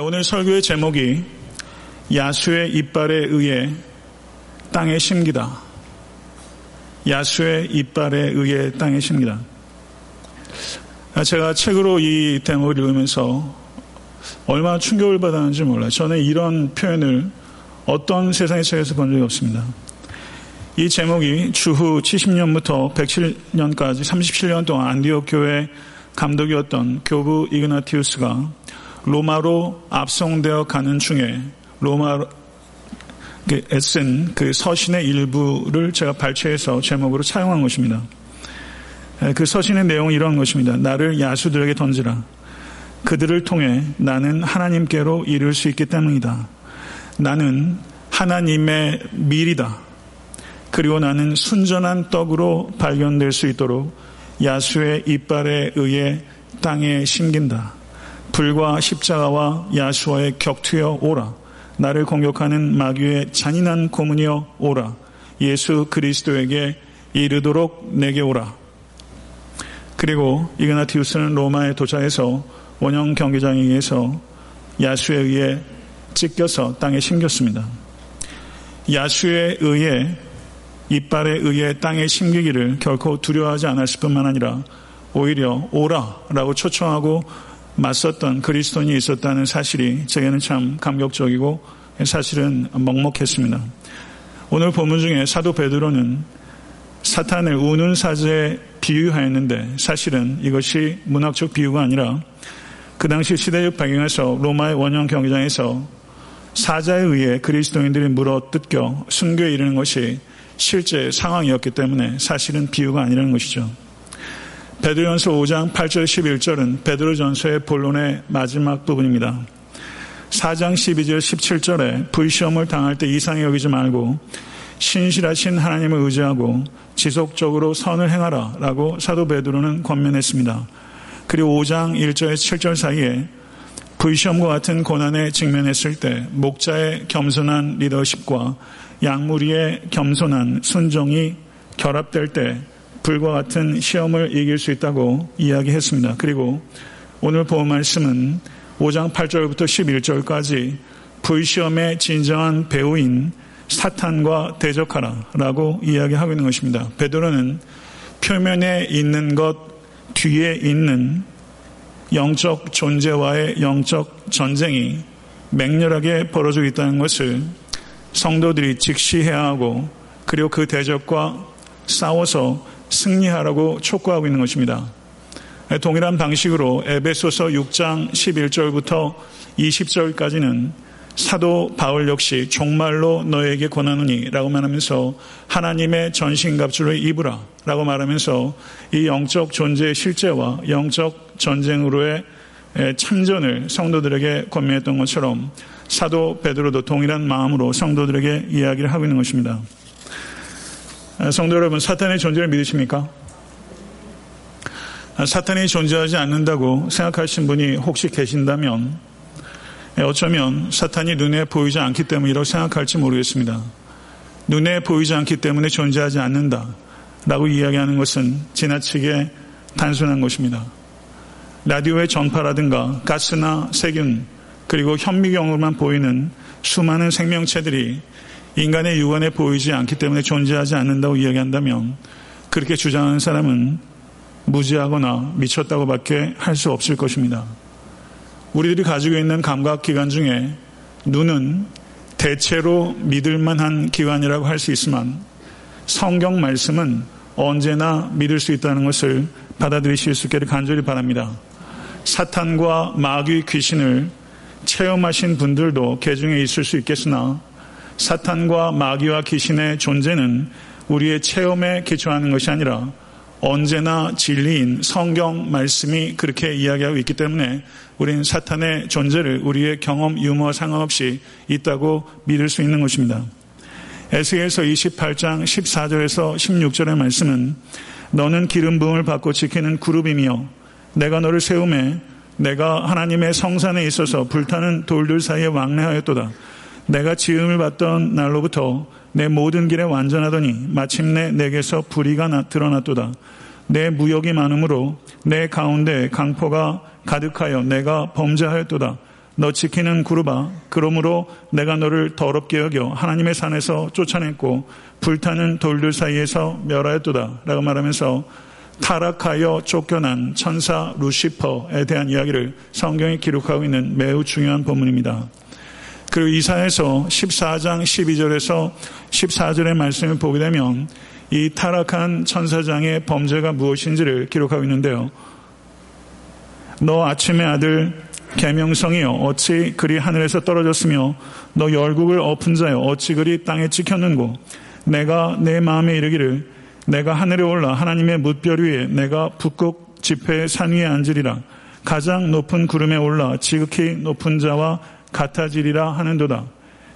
오늘 설교의 제목이 야수의 이빨에 의해 땅에 심기다. 야수의 이빨에 의해 땅에 심기다. 제가 책으로 이 제목을 읽으면서 얼마나 충격을 받았는지 몰라요. 저는 이런 표현을 어떤 세상의 책에서 본 적이 없습니다. 이 제목이 주후 70년부터 107년까지 37년 동안 안디옥 교회 감독이었던 교부 이그나티우스가 로마로 압송되어 가는 중에 로마로 애쓴 그 서신의 일부를 제가 발췌해서 제목으로 차용한 것입니다. 그 서신의 내용은 이런 것입니다. 나를 야수들에게 던지라. 그들을 통해 나는 하나님께로 이룰 수 있기 때문이다. 나는 하나님의 밀이다. 그리고 나는 순전한 떡으로 발견될 수 있도록 야수의 이빨에 의해 땅에 심긴다. 불과 십자가와 야수와의 격투여 오라. 나를 공격하는 마귀의 잔인한 고문이여 오라. 예수 그리스도에게 이르도록 내게 오라. 그리고 이그나티우스는 로마에 도착해서 원형 경기장에 의해서 야수에 의해 찢겨서 땅에 심겼습니다. 야수에 의해 이빨에 의해 땅에 심기기를 결코 두려워하지 않았을 뿐만 아니라 오히려 오라라고 초청하고 맞섰던 그리스도인이 있었다는 사실이 제게는 참 감격적이고 사실은 먹먹했습니다. 오늘 본문 중에 사도 베드로는 사탄을 우는 사제에 비유하였는데 사실은 이것이 문학적 비유가 아니라 그 당시 시대적 배경에서 로마의 원형 경기장에서 사자에 의해 그리스도인들이 물어 뜯겨 순교에 이르는 것이 실제 상황이었기 때문에 사실은 비유가 아니라는 것이죠. 베드로전서 5장 8절 11절은 베드로전서의 본론의 마지막 부분입니다. 4장 12절 17절에 불시험을 당할 때 이상히 여기지 말고 신실하신 하나님을 의지하고 지속적으로 선을 행하라 라고 사도 베드로는 권면했습니다. 그리고 5장 1절에 7절 사이에 불시험과 같은 고난에 직면했을 때 목자의 겸손한 리더십과 양무리의 겸손한 순종이 결합될 때 불과 같은 시험을 이길 수 있다고 이야기했습니다. 그리고 오늘 본 말씀은 5장 8절부터 11절까지 불시험의 진정한 배우인 사탄과 대적하라 라고 이야기하고 있는 것입니다. 베드로는 표면에 있는 것 뒤에 있는 영적 존재와의 영적 전쟁이 맹렬하게 벌어지고 있다는 것을 성도들이 직시해야 하고 그리고 그 대적과 싸워서 승리하라고 촉구하고 있는 것입니다. 동일한 방식으로 에베소서 6장 11절부터 20절까지는 사도 바울 역시 종말로 너에게 권하느니 라고 말하면서 하나님의 전신갑주를 입으라 라고 말하면서 이 영적 존재의 실제와 영적 전쟁으로의 참전을 성도들에게 권면했던 것처럼 사도 베드로도 동일한 마음으로 성도들에게 이야기를 하고 있는 것입니다. 아, 성도 여러분, 사탄의 존재를 믿으십니까? 아, 사탄이 존재하지 않는다고 생각하신 분이 혹시 계신다면 예, 어쩌면 사탄이 눈에 보이지 않기 때문이라고 생각할지 모르겠습니다. 눈에 보이지 않기 때문에 존재하지 않는다. 라고 이야기하는 것은 지나치게 단순한 것입니다. 라디오의 전파라든가 가스나 세균 그리고 현미경으로만 보이는 수많은 생명체들이 인간의 육안에 보이지 않기 때문에 존재하지 않는다고 이야기한다면 그렇게 주장하는 사람은 무지하거나 미쳤다고밖에 할 수 없을 것입니다. 우리들이 가지고 있는 감각 기관 중에 눈은 대체로 믿을 만한 기관이라고 할 수 있지만 성경 말씀은 언제나 믿을 수 있다는 것을 받아들이실 수 있기를 간절히 바랍니다. 사탄과 마귀 귀신을 체험하신 분들도 개중에 있을 수 있겠으나 사탄과 마귀와 귀신의 존재는 우리의 체험에 기초하는 것이 아니라 언제나 진리인 성경 말씀이 그렇게 이야기하고 있기 때문에 우리는 사탄의 존재를 우리의 경험, 유머와 상관없이 있다고 믿을 수 있는 것입니다. 에스겔서 28장 14절에서 16절의 말씀은 너는 기름 부음을 받고 지키는 그룹이며 내가 너를 세움에 내가 하나님의 성산에 있어서 불타는 돌들 사이에 왕래하였도다. 내가 지음을 받던 날로부터 내 모든 길에 완전하더니 마침내 내게서 불의가 드러났도다. 내 무역이 많으므로 내 가운데 강포가 가득하여 내가 범죄하였도다. 너 지키는 구르바 그러므로 내가 너를 더럽게 여겨 하나님의 산에서 쫓아냈고 불타는 돌들 사이에서 멸하였도다 라고 말하면서 타락하여 쫓겨난 천사 루시퍼에 대한 이야기를 성경에 기록하고 있는 매우 중요한 본문입니다. 그리고 이사에서 14장 12절에서 14절의 말씀을 보게 되면 이 타락한 천사장의 범죄가 무엇인지를 기록하고 있는데요. 너 아침의 아들 계명성이여 어찌 그리 하늘에서 떨어졌으며 너 열국을 엎은 자여 어찌 그리 땅에 찍혔는고 내가 내 마음에 이르기를 내가 하늘에 올라 하나님의 뭇별 위에 내가 북극 지폐 산 위에 앉으리라 가장 높은 구름에 올라 지극히 높은 자와 같아지리라 하는도다.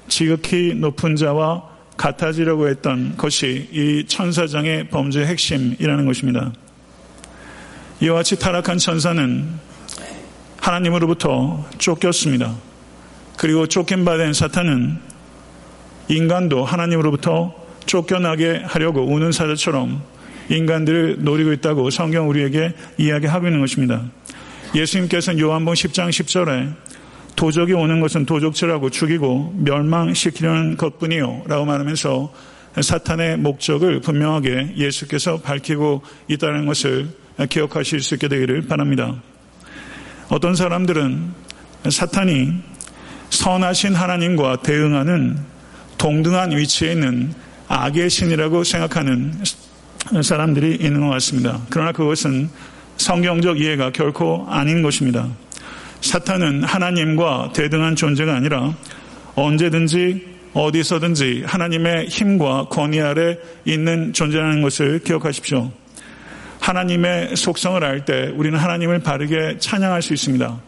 지극히 높은 자와 같아지려고 했던 것이 이 천사장의 범죄의 핵심이라는 것입니다. 이와 같이 타락한 천사는 하나님으로부터 쫓겼습니다. 그리고 쫓긴 바 된 사탄은 인간도 하나님으로부터 쫓겨나게 하려고 우는 사자처럼 인간들을 노리고 있다고 성경 우리에게 이야기하고 있는 것입니다. 예수님께서는 요한복 10장 10절에 도적이 오는 것은 도적질하고 죽이고 멸망시키려는 것뿐이요. 라고 말하면서 사탄의 목적을 분명하게 예수께서 밝히고 있다는 것을 기억하실 수 있게 되기를 바랍니다. 어떤 사람들은 사탄이 선하신 하나님과 대응하는 동등한 위치에 있는 악의 신이라고 생각하는 사람들이 있는 것 같습니다. 그러나 그것은 성경적 이해가 결코 아닌 것입니다. 사탄은 하나님과 대등한 존재가 아니라 언제든지 어디서든지 하나님의 힘과 권위 아래 있는 존재라는 것을 기억하십시오. 하나님의 속성을 알 때 우리는 하나님을 바르게 찬양할 수 있습니다.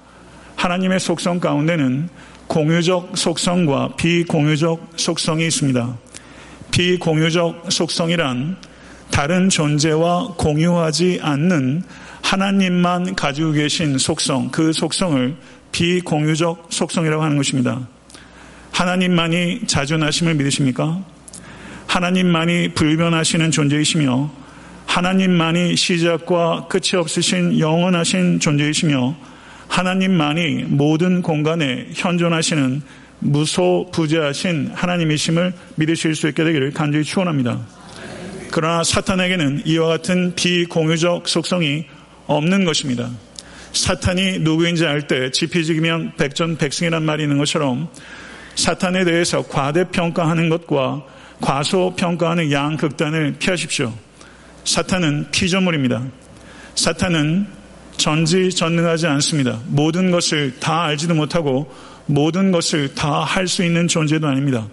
하나님의 속성 가운데는 공유적 속성과 비공유적 속성이 있습니다. 비공유적 속성이란 다른 존재와 공유하지 않는 하나님만 가지고 계신 속성, 그 속성을 비공유적 속성이라고 하는 것입니다. 하나님만이 자존하심을 믿으십니까? 하나님만이 불변하시는 존재이시며 하나님만이 시작과 끝이 없으신 영원하신 존재이시며 하나님만이 모든 공간에 현존하시는 무소부재하신 하나님이심을 믿으실 수 있게 되기를 간절히 축원합니다. 그러나 사탄에게는 이와 같은 비공유적 속성이 없는 것입니다. 사탄이 누구인지 알 때 지피지기면 백전백승이란 말이 있는 것처럼 사탄에 대해서 과대평가하는 것과 과소평가하는 양극단을 피하십시오. 사탄은 피조물입니다. 사탄은 전지전능하지 않습니다. 모든 것을 다 알지도 못하고 모든 것을 다 할 수 있는 존재도 아닙니다.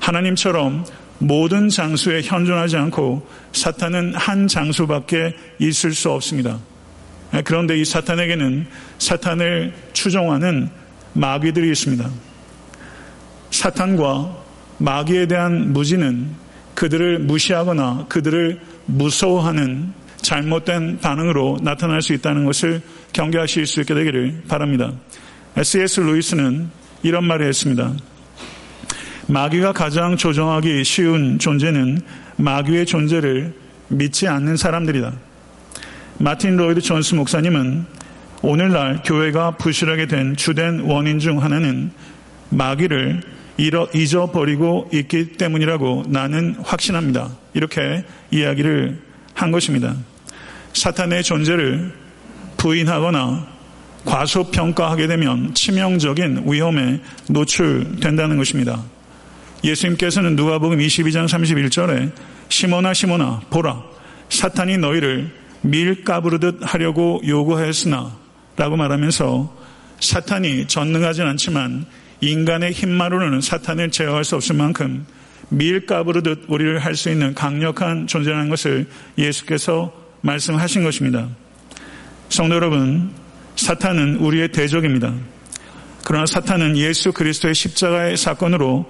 하나님처럼 모든 장소에 현존하지 않고 사탄은 한 장소밖에 있을 수 없습니다. 예, 그런데 이 사탄에게는 사탄을 추종하는 마귀들이 있습니다. 사탄과 마귀에 대한 무지는 그들을 무시하거나 그들을 무서워하는 잘못된 반응으로 나타날 수 있다는 것을 경계하실 수 있게 되기를 바랍니다. S.S. 루이스는 이런 말을 했습니다. 마귀가 가장 조정하기 쉬운 존재는 마귀의 존재를 믿지 않는 사람들이다. 마틴 로이드 존스 목사님은 오늘날 교회가 부실하게 된 주된 원인 중 하나는 마귀를 잊어버리고 있기 때문이라고 나는 확신합니다. 이렇게 이야기를 한 것입니다. 사탄의 존재를 부인하거나 과소평가하게 되면 치명적인 위험에 노출된다는 것입니다. 예수님께서는 누가복음 22장 31절에 시모나 시모나 보라 사탄이 너희를 밀가부르듯 하려고 요구하였으나 라고 말하면서 사탄이 전능하진 않지만 인간의 힘만으로는 사탄을 제어할 수 없을 만큼 밀가부르듯 우리를 할 수 있는 강력한 존재라는 것을 예수께서 말씀하신 것입니다. 성도 여러분, 사탄은 우리의 대적입니다. 그러나 사탄은 예수 그리스도의 십자가의 사건으로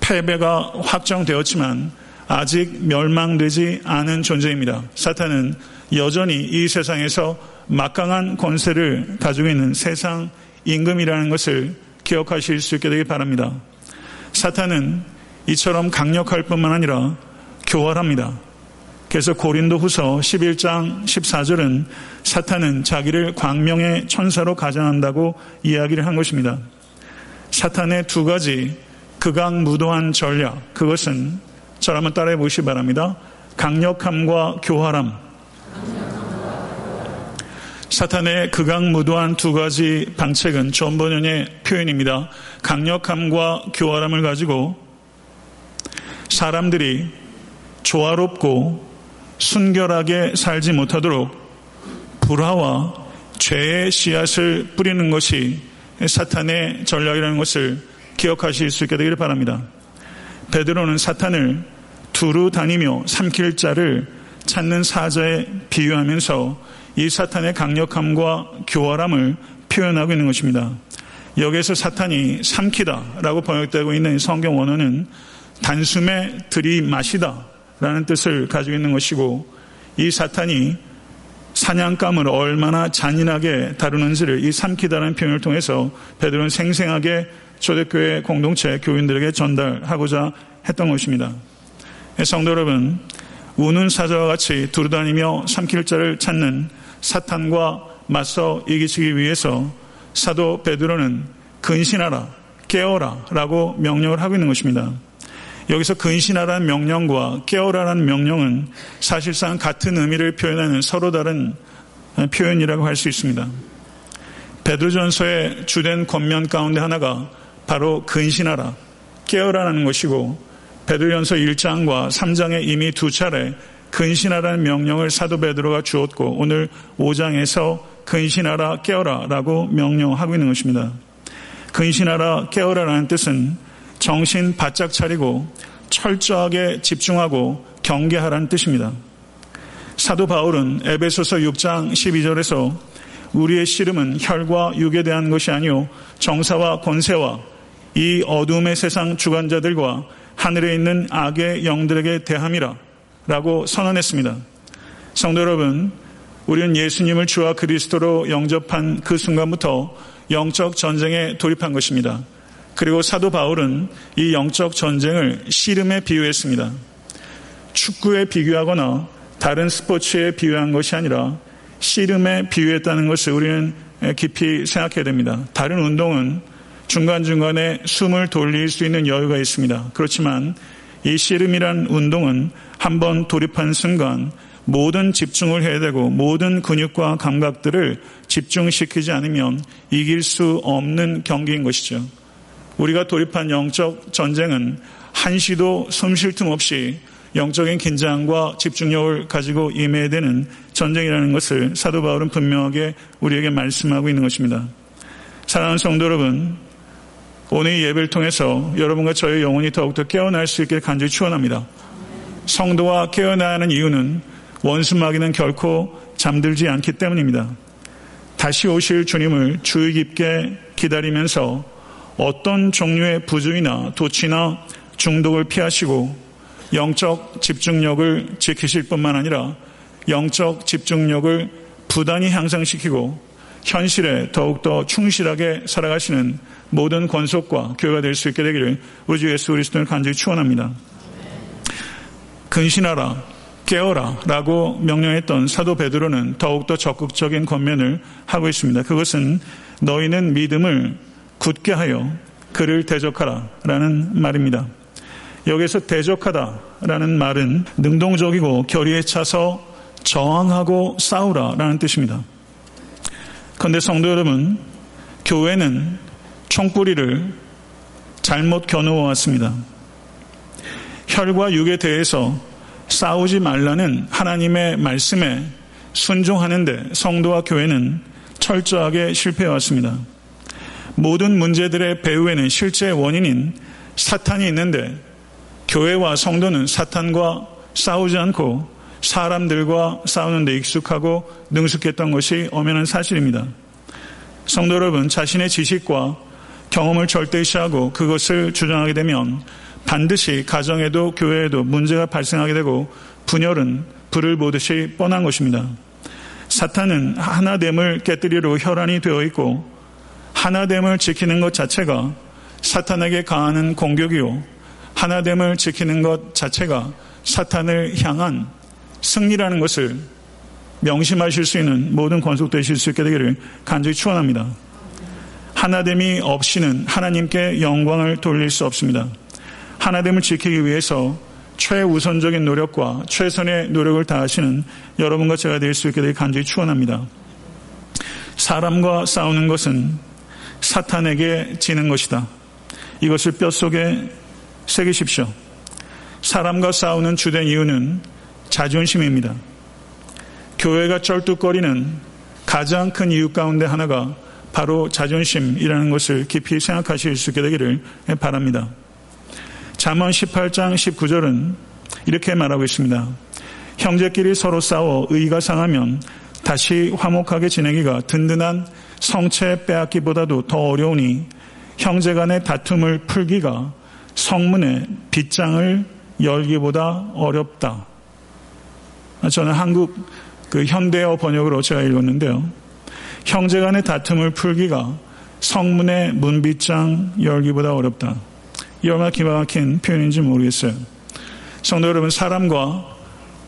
패배가 확정되었지만 아직 멸망되지 않은 존재입니다. 사탄은 여전히 이 세상에서 막강한 권세를 가지고 있는 세상 임금이라는 것을 기억하실 수 있게 되길 바랍니다. 사탄은 이처럼 강력할 뿐만 아니라 교활합니다. 그래서 고린도 후서 11장 14절은 사탄은 자기를 광명의 천사로 가장한다고 이야기를 한 것입니다. 사탄의 두 가지 극악무도한 전략, 그것은 저를 한번 따라해 보시기 바랍니다. 강력함과 교활함. 사탄의 극악무도한 두 가지 방책은 존 번연의 표현입니다. 강력함과 교활함을 가지고 사람들이 조화롭고 순결하게 살지 못하도록 불화와 죄의 씨앗을 뿌리는 것이 사탄의 전략이라는 것을 기억하실 수 있게 되기를 바랍니다. 베드로는 사탄을 두루 다니며 삼킬 자를 찾는 사자에 비유하면서 이 사탄의 강력함과 교활함을 표현하고 있는 것입니다. 여기에서 사탄이 삼키다라고 번역되고 있는 성경 원어는 단숨에 들이마시다라는 뜻을 가지고 있는 것이고 이 사탄이 사냥감을 얼마나 잔인하게 다루는지를 이 삼키다라는 표현을 통해서 베드로는 생생하게 초대교회 공동체 교인들에게 전달하고자 했던 것입니다. 성도 여러분, 우는 사자와 같이 두루다니며 삼킬 자를 찾는 사탄과 맞서 이기시기 위해서 사도 베드로는 근신하라, 깨어라 라고 명령을 하고 있는 것입니다. 여기서 근신하라는 명령과 깨어라라는 명령은 사실상 같은 의미를 표현하는 서로 다른 표현이라고 할 수 있습니다. 베드로전서의 주된 권면 가운데 하나가 바로 근신하라, 깨어라는 것이고 베드로전서 1장과 3장에 이미 두 차례 근신하라는 명령을 사도 베드로가 주었고 오늘 5장에서 근신하라 깨어라라고 명령하고 있는 것입니다. 근신하라 깨어라라는 뜻은 정신 바짝 차리고 철저하게 집중하고 경계하라는 뜻입니다. 사도 바울은 에베소서 6장 12절에서 우리의 씨름은 혈과 육에 대한 것이 아니요 정사와 권세와 이 어둠의 세상 주관자들과 하늘에 있는 악의 영들에게 대함이라 라고 선언했습니다. 성도 여러분, 우리는 예수님을 주와 그리스도로 영접한 그 순간부터 영적 전쟁에 돌입한 것입니다. 그리고 사도 바울은 이 영적 전쟁을 씨름에 비유했습니다. 축구에 비교하거나 다른 스포츠에 비유한 것이 아니라 씨름에 비유했다는 것을 우리는 깊이 생각해야 됩니다. 다른 운동은 중간중간에 숨을 돌릴 수 있는 여유가 있습니다. 그렇지만 이 씨름이란 운동은 한번 돌입한 순간 모든 집중을 해야 되고 모든 근육과 감각들을 집중시키지 않으면 이길 수 없는 경기인 것이죠. 우리가 돌입한 영적 전쟁은 한시도 숨 쉴 틈 없이 영적인 긴장과 집중력을 가지고 임해야 되는 전쟁이라는 것을 사도 바울은 분명하게 우리에게 말씀하고 있는 것입니다. 사랑하는 성도 여러분, 오늘 이 예배를 통해서 여러분과 저의 영혼이 더욱더 깨어날 수 있게 간절히 축원합니다. 성도와 깨어나야 하는 이유는 원수 마귀는 결코 잠들지 않기 때문입니다. 다시 오실 주님을 주의 깊게 기다리면서 어떤 종류의 부주의나 도치나 중독을 피하시고 영적 집중력을 지키실 뿐만 아니라 영적 집중력을 부단히 향상시키고 현실에 더욱더 충실하게 살아가시는 모든 권속과 교회가 될 수 있게 되기를 우리 주 예수 그리스도를 간절히 축원합니다. 근신하라, 깨어라 라고 명령했던 사도 베드로는 더욱더 적극적인 권면을 하고 있습니다. 그것은 너희는 믿음을 굳게 하여 그를 대적하라 라는 말입니다. 여기서 대적하다 라는 말은 능동적이고 결의에 차서 저항하고 싸우라 라는 뜻입니다. 그런데 성도 여러분, 교회는 총뿌리를 잘못 겨누어 왔습니다. 혈과 육에 대해서 싸우지 말라는 하나님의 말씀에 순종하는데 성도와 교회는 철저하게 실패해 왔습니다. 모든 문제들의 배후에는 실제 원인인 사탄이 있는데 교회와 성도는 사탄과 싸우지 않고 사람들과 싸우는 데 익숙하고 능숙했던 것이 엄연한 사실입니다. 성도 여러분, 자신의 지식과 경험을 절대시하고 그것을 주장하게 되면 반드시 가정에도 교회에도 문제가 발생하게 되고 분열은 불을 보듯이 뻔한 것입니다. 사탄은 하나됨을 깨뜨리려 혈안이 되어 있고 하나됨을 지키는 것 자체가 사탄에게 가하는 공격이요. 하나됨을 지키는 것 자체가 사탄을 향한 승리라는 것을 명심하실 수 있는 모든 권속되실 수 있게 되기를 간절히 축원합니다. 하나됨이 없이는 하나님께 영광을 돌릴 수 없습니다. 하나됨을 지키기 위해서 최우선적인 노력과 최선의 노력을 다하시는 여러분과 제가 될 수 있게 되길 간절히 축원합니다. 사람과 싸우는 것은 사탄에게 지는 것이다. 이것을 뼛속에 새기십시오. 사람과 싸우는 주된 이유는 자존심입니다. 교회가 쩔뚝거리는 가장 큰 이유 가운데 하나가 바로 자존심이라는 것을 깊이 생각하실 수 있게 되기를 바랍니다. 잠언 18장 19절은 이렇게 말하고 있습니다. 형제끼리 서로 싸워 의가 상하면 다시 화목하게 지내기가 든든한 성체 빼앗기보다도 더 어려우니 형제 간의 다툼을 풀기가 성문의 빗장을 열기보다 어렵다. 저는 한국 그 현대어 번역으로 제가 읽었는데요. 형제 간의 다툼을 풀기가 성문의 문빗장 열기보다 어렵다. 이 얼마나 기가 막힌 표현인지 모르겠어요. 성도 여러분, 사람과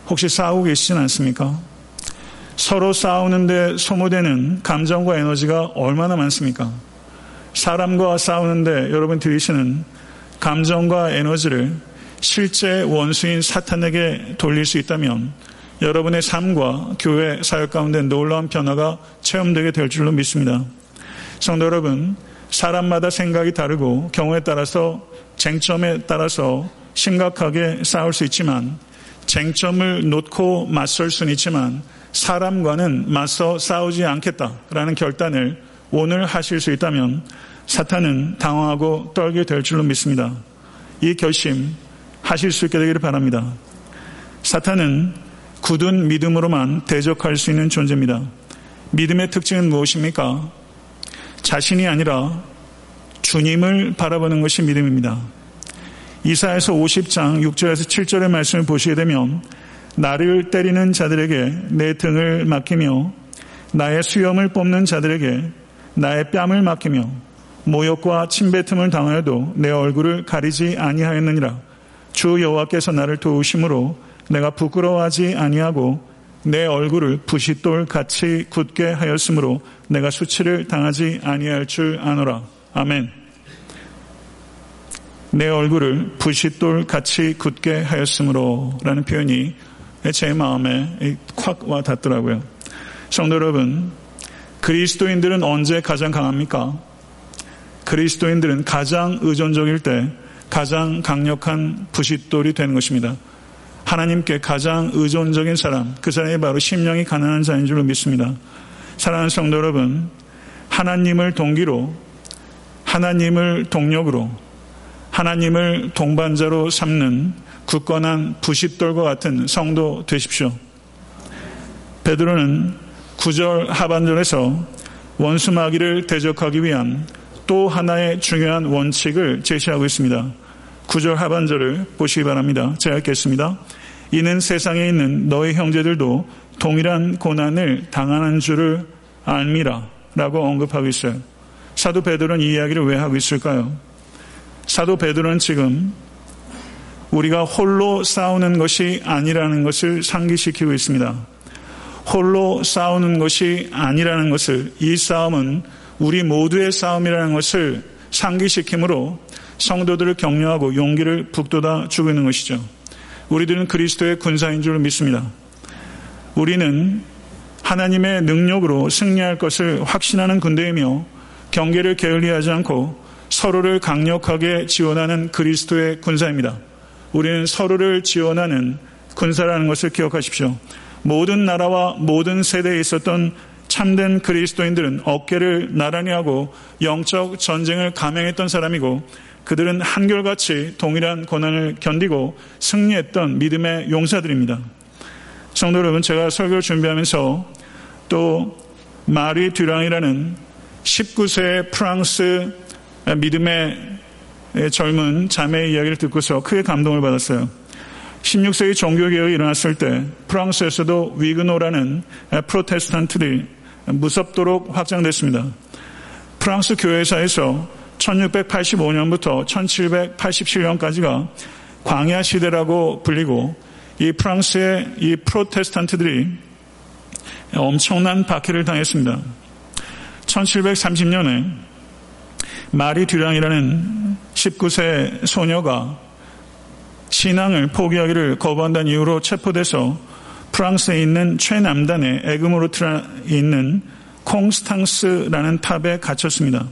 혹시 싸우고 계시진 않습니까? 서로 싸우는데 소모되는 감정과 에너지가 얼마나 많습니까? 사람과 싸우는데 여러분 들이시는 감정과 에너지를 실제 원수인 사탄에게 돌릴 수 있다면 여러분의 삶과 교회 사역 가운데 놀라운 변화가 체험되게 될 줄로 믿습니다. 성도 여러분, 사람마다 생각이 다르고 경우에 따라서 쟁점에 따라서 심각하게 싸울 수 있지만 쟁점을 놓고 맞설 수는 있지만 사람과는 맞서 싸우지 않겠다라는 결단을 오늘 하실 수 있다면 사탄은 당황하고 떨게 될 줄로 믿습니다. 이 결심 하실 수 있게 되기를 바랍니다. 사탄은 굳은 믿음으로만 대적할 수 있는 존재입니다. 믿음의 특징은 무엇입니까? 자신이 아니라 주님을 바라보는 것이 믿음입니다. 이사에서 50장 6절에서 7절의 말씀을 보시게 되면 나를 때리는 자들에게 내 등을 맡기며 나의 수염을 뽑는 자들에게 나의 뺨을 맡기며 모욕과 침뱉음을 당하여도 내 얼굴을 가리지 아니하였느니라. 주 여호와께서 나를 도우심으로 내가 부끄러워하지 아니하고 내 얼굴을 부싯돌 같이 굳게 하였으므로 내가 수치를 당하지 아니할 줄 아노라. 아멘. 내 얼굴을 부싯돌 같이 굳게 하였으므로 라는 표현이 제 마음에 콱 와 닿더라고요. 성도 여러분, 그리스도인들은 언제 가장 강합니까? 그리스도인들은 가장 의존적일 때 가장 강력한 부싯돌이 되는 것입니다. 하나님께 가장 의존적인 사람, 그 사람이 바로 심령이 가난한 자인 줄로 믿습니다. 사랑하는 성도 여러분, 하나님을 동기로, 하나님을 동력으로, 하나님을 동반자로 삼는 굳건한 부싯돌과 같은 성도 되십시오. 베드로는 구절 하반절에서 원수마귀를 대적하기 위한 또 하나의 중요한 원칙을 제시하고 있습니다. 구절 하반절을 보시기 바랍니다. 제가 읽겠습니다. 이는 세상에 있는 너희 형제들도 동일한 고난을 당하는 줄을 알미라 라고 언급하고 있어요. 사도 베드로는 이 이야기를 왜 하고 있을까요? 사도 베드로는 지금 우리가 홀로 싸우는 것이 아니라는 것을 상기시키고 있습니다. 홀로 싸우는 것이 아니라는 것을 이 싸움은 우리 모두의 싸움이라는 것을 상기시키므로 성도들을 격려하고 용기를 북돋아 주고 있는 것이죠. 우리들은 그리스도의 군사인 줄 믿습니다. 우리는 하나님의 능력으로 승리할 것을 확신하는 군대이며 경계를 게을리하지 않고 서로를 강력하게 지원하는 그리스도의 군사입니다. 우리는 서로를 지원하는 군사라는 것을 기억하십시오. 모든 나라와 모든 세대에 있었던 참된 그리스도인들은 어깨를 나란히 하고 영적 전쟁을 감행했던 사람이고 그들은 한결같이 동일한 고난을 견디고 승리했던 믿음의 용사들입니다. 성도 여러분, 제가 설교를 준비하면서 또 마리 듀랑이라는 19세 프랑스 믿음의 젊은 자매의 이야기를 듣고서 크게 감동을 받았어요. 16세기 종교개혁이 일어났을 때 프랑스에서도 위그노라는 프로테스탄트들이 무섭도록 확장됐습니다. 프랑스 교회사에서 1685년부터 1787년까지가 광야 시대라고 불리고 이 프랑스의 이 프로테스탄트들이 엄청난 박해를 당했습니다. 1730년에 마리 듀랑이라는 19세 소녀가 신앙을 포기하기를 거부한다는 이유로 체포돼서 프랑스에 있는 최남단의 에그모르 트라 있는 콩스탕스라는 탑에 갇혔습니다.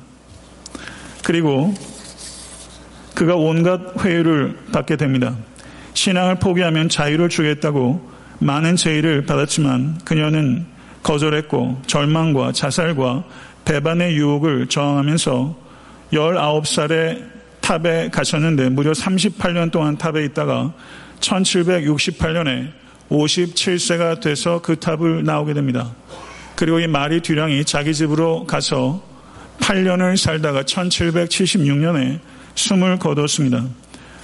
그리고 그가 온갖 회유를 받게 됩니다. 신앙을 포기하면 자유를 주겠다고 많은 제의를 받았지만 그녀는 거절했고 절망과 자살과 배반의 유혹을 저항하면서 19살에 탑에 갇혔는데 무려 38년 동안 탑에 있다가 1768년에 57세가 돼서 그 탑을 나오게 됩니다. 그리고 이 마리 듀랑이 자기 집으로 가서 8년을 살다가 1776년에 숨을 거뒀습니다.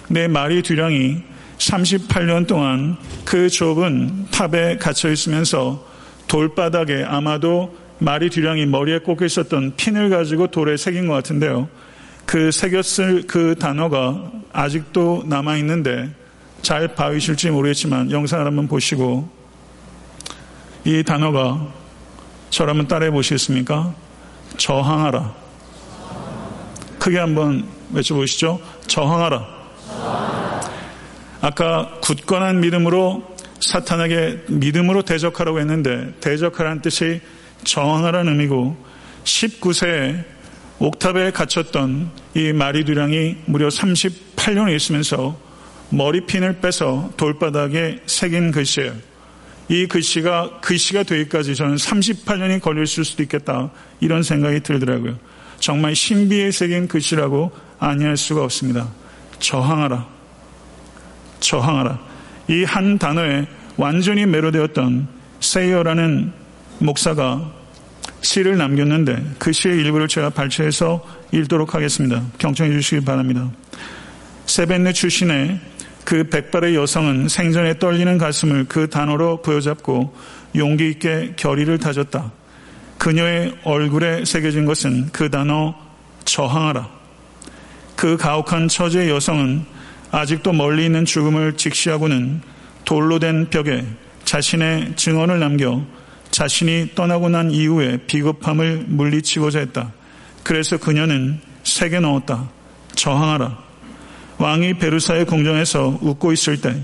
내 마리 듀랑이 38년 동안 그 좁은 탑에 갇혀 있으면서 돌바닥에 아마도 마리 듀랑이 머리에 꽂혀 있었던 핀을 가지고 돌에 새긴 것 같은데요. 그 새겼을 그 단어가 아직도 남아 있는데 잘 봐주실지 모르겠지만 영상을 한번 보시고 이 단어가 한번 따라해 보시겠습니까? 저항하라. 크게 한번 외쳐보시죠. 저항하라. 아까 굳건한 믿음으로 사탄에게 믿음으로 대적하라고 했는데 대적하라는 뜻이 저항하라는 의미고 19세에 옥탑에 갇혔던 이 마리두량이 무려 38년을 있으면서 머리핀을 빼서 돌바닥에 새긴 글씨예요. 이 글씨가 글씨가 되기까지 저는 38년이 걸렸을 수도 있겠다 이런 생각이 들더라고요. 정말 신비에 새긴 글씨라고 아니할 수가 없습니다. 저항하라. 저항하라. 이 한 단어에 완전히 매료되었던 세이어라는 목사가 시를 남겼는데 그 시의 일부를 제가 발췌해서 읽도록 하겠습니다. 경청해 주시기 바랍니다. 세벤네 출신의 그 백발의 여성은 생전에 떨리는 가슴을 그 단어로 부여잡고 용기 있게 결의를 다졌다. 그녀의 얼굴에 새겨진 것은 그 단어 저항하라. 그 가혹한 처지의 여성은 아직도 멀리 있는 죽음을 직시하고는 돌로 된 벽에 자신의 증언을 남겨 자신이 떠나고 난 이후에 비겁함을 물리치고자 했다. 그래서 그녀는 새겨 넣었다. 저항하라. 왕이 베르사의 궁정에서 웃고 있을 때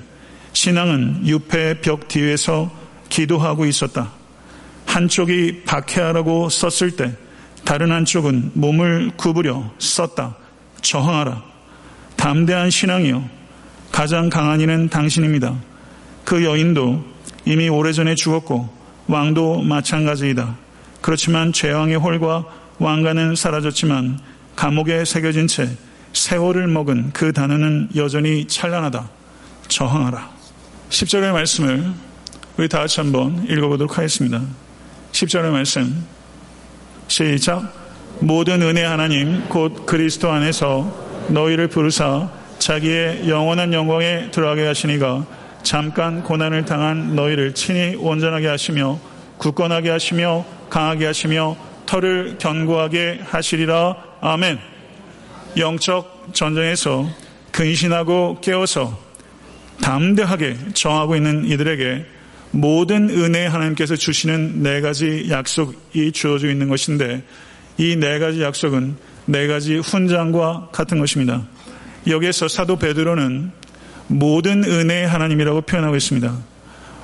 신앙은 유패의 벽 뒤에서 기도하고 있었다. 한쪽이 박해하라고 썼을 때 다른 한쪽은 몸을 구부려 썼다. 저항하라. 담대한 신앙이요. 가장 강한 이는 당신입니다. 그 여인도 이미 오래전에 죽었고 왕도 마찬가지이다. 그렇지만 제왕의 홀과 왕가는 사라졌지만 감옥에 새겨진 채 세월을 먹은 그 단어는 여전히 찬란하다. 저항하라. 10절의 말씀을 우리 다 같이 한번 읽어보도록 하겠습니다. 10절의 말씀. 시작. 모든 은혜 하나님 곧 그리스도 안에서 너희를 부르사 자기의 영원한 영광에 들어가게 하시니가 잠깐 고난을 당한 너희를 친히 온전하게 하시며 굳건하게 하시며 강하게 하시며 털을 견고하게 하시리라. 아멘. 영적 전쟁에서 근신하고 깨어서 담대하게 정하고 있는 이들에게 모든 은혜 하나님께서 주시는 네 가지 약속이 주어져 있는 것인데 이 네 가지 약속은 네 가지 훈장과 같은 것입니다. 여기에서 사도 베드로는 모든 은혜 하나님이라고 표현하고 있습니다.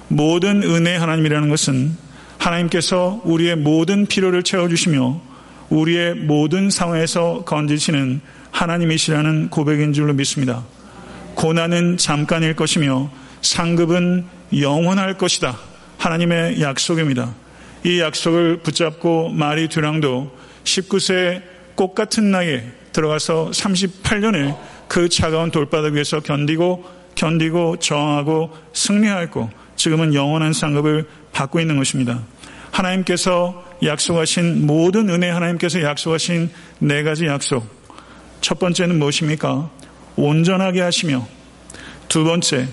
모든 은혜 하나님이라는 것은 하나님께서 우리의 모든 필요를 채워주시며 우리의 모든 상황에서 건지시는 하나님이시라는 고백인 줄로 믿습니다. 고난은 잠깐일 것이며 상급은 영원할 것이다. 하나님의 약속입니다. 이 약속을 붙잡고 마리 듀랑도 19세 꽃 같은 나이에 들어가서 38년을 그 차가운 돌바닥 위에서 견디고 견디고 저항하고 승리하고 지금은 영원한 상급을 받고 있는 것입니다. 하나님께서 약속하신 모든 은혜 하나님께서 약속하신 네 가지 약속. 첫 번째는 무엇입니까? 온전하게 하시며 두 번째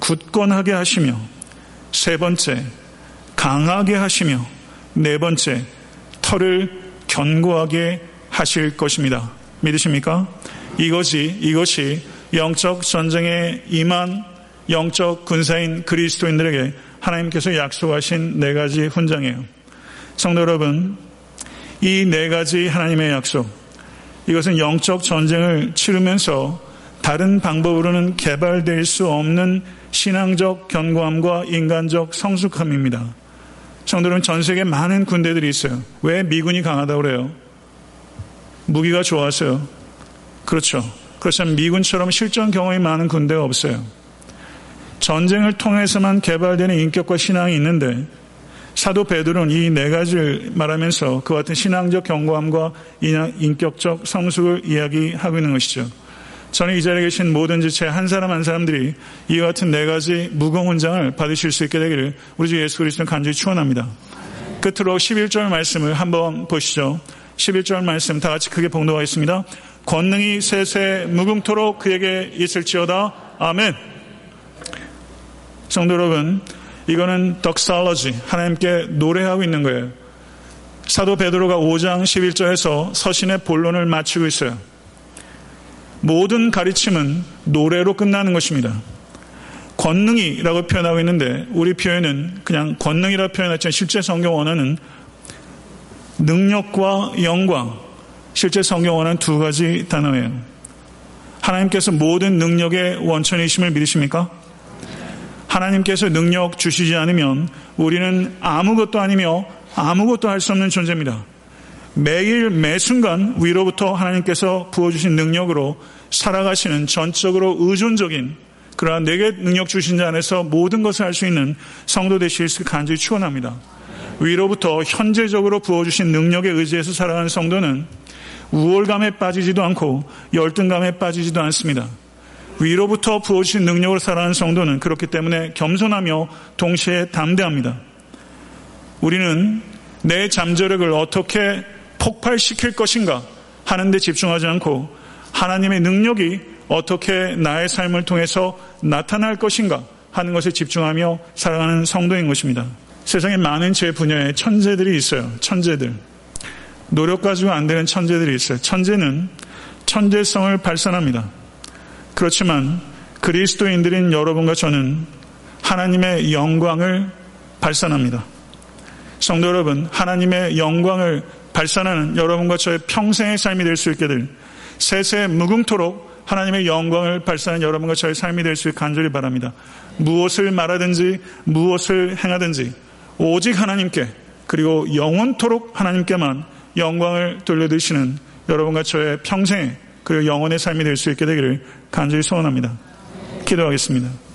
굳건하게 하시며 세 번째 강하게 하시며 네 번째 털을 견고하게 하실 것입니다. 믿으십니까? 이것이, 이것이 영적 전쟁에 임한 영적 군사인 그리스도인들에게 하나님께서 약속하신 네 가지 훈장이에요. 성도 여러분, 이 네 가지 하나님의 약속, 이것은 영적 전쟁을 치르면서 다른 방법으로는 개발될 수 없는 신앙적 견고함과 인간적 성숙함입니다. 성도는 전 세계 많은 군대들이 있어요. 왜 미군이 강하다고 그래요? 무기가 좋아서요. 그렇죠. 그렇지만 미군처럼 실전 경험이 많은 군대가 없어요. 전쟁을 통해서만 개발되는 인격과 신앙이 있는데 사도 베드로는 이 네 가지를 말하면서 그 같은 신앙적 경고함과 인격적 성숙을 이야기하고 있는 것이죠. 저는 이 자리에 계신 모든 지체 한 사람 한 사람들이 이와 같은 네 가지 무거운 장을 받으실 수 있게 되기를 우리 주 예수 그리스도 간절히 축원합니다. 끝으로 11절 말씀을 한번 보시죠. 11절 말씀 다 같이 크게 봉독하겠습니다. 권능이 세세 무궁토록 그에게 있을지어다. 아멘. 성도 여러분, 이거는 덕살러지 하나님께 노래하고 있는 거예요. 사도 베드로가 5장 11절에서 서신의 본론을 마치고 있어요. 모든 가르침은 노래로 끝나는 것입니다. 권능이라고 표현하고 있는데 우리 표현은 그냥 권능이라 표현했지만 실제 성경 원어는 능력과 영광 실제 성경 원어는 두 가지 단어예요. 하나님께서 모든 능력의 원천이심을 믿으십니까? 하나님께서 능력 주시지 않으면 우리는 아무것도 아니며 아무것도 할 수 없는 존재입니다. 매일 매순간 위로부터 하나님께서 부어주신 능력으로 살아가시는 전적으로 의존적인 그러한 내게 능력 주신 자 안에서 모든 것을 할 수 있는 성도 되실 수 간절히 축원합니다. 위로부터 현재적으로 부어주신 능력에 의지해서 살아가는 성도는 우월감에 빠지지도 않고 열등감에 빠지지도 않습니다. 위로부터 부어주신 능력으로 살아가는 성도는 그렇기 때문에 겸손하며 동시에 담대합니다. 우리는 내 잠재력을 어떻게 폭발시킬 것인가 하는 데 집중하지 않고 하나님의 능력이 어떻게 나의 삶을 통해서 나타날 것인가 하는 것에 집중하며 살아가는 성도인 것입니다. 세상에 많은 제 분야에 천재들이 있어요. 천재들. 노력 가지고 안 되는 천재들이 있어요. 천재는 천재성을 발산합니다. 그렇지만 그리스도인들인 여러분과 저는 하나님의 영광을 발산합니다. 성도 여러분, 하나님의 영광을 발산하는 여러분과 저의 평생의 삶이 될 수 있게 될 세세 무궁토록 하나님의 영광을 발산하는 여러분과 저의 삶이 될 수 있게 간절히 바랍니다. 무엇을 말하든지 무엇을 행하든지 오직 하나님께 그리고 영원토록 하나님께만 영광을 돌려드시는 여러분과 저의 평생의 그리고 영원의 삶이 될 수 있게 되기를 간절히 소원합니다. 기도하겠습니다.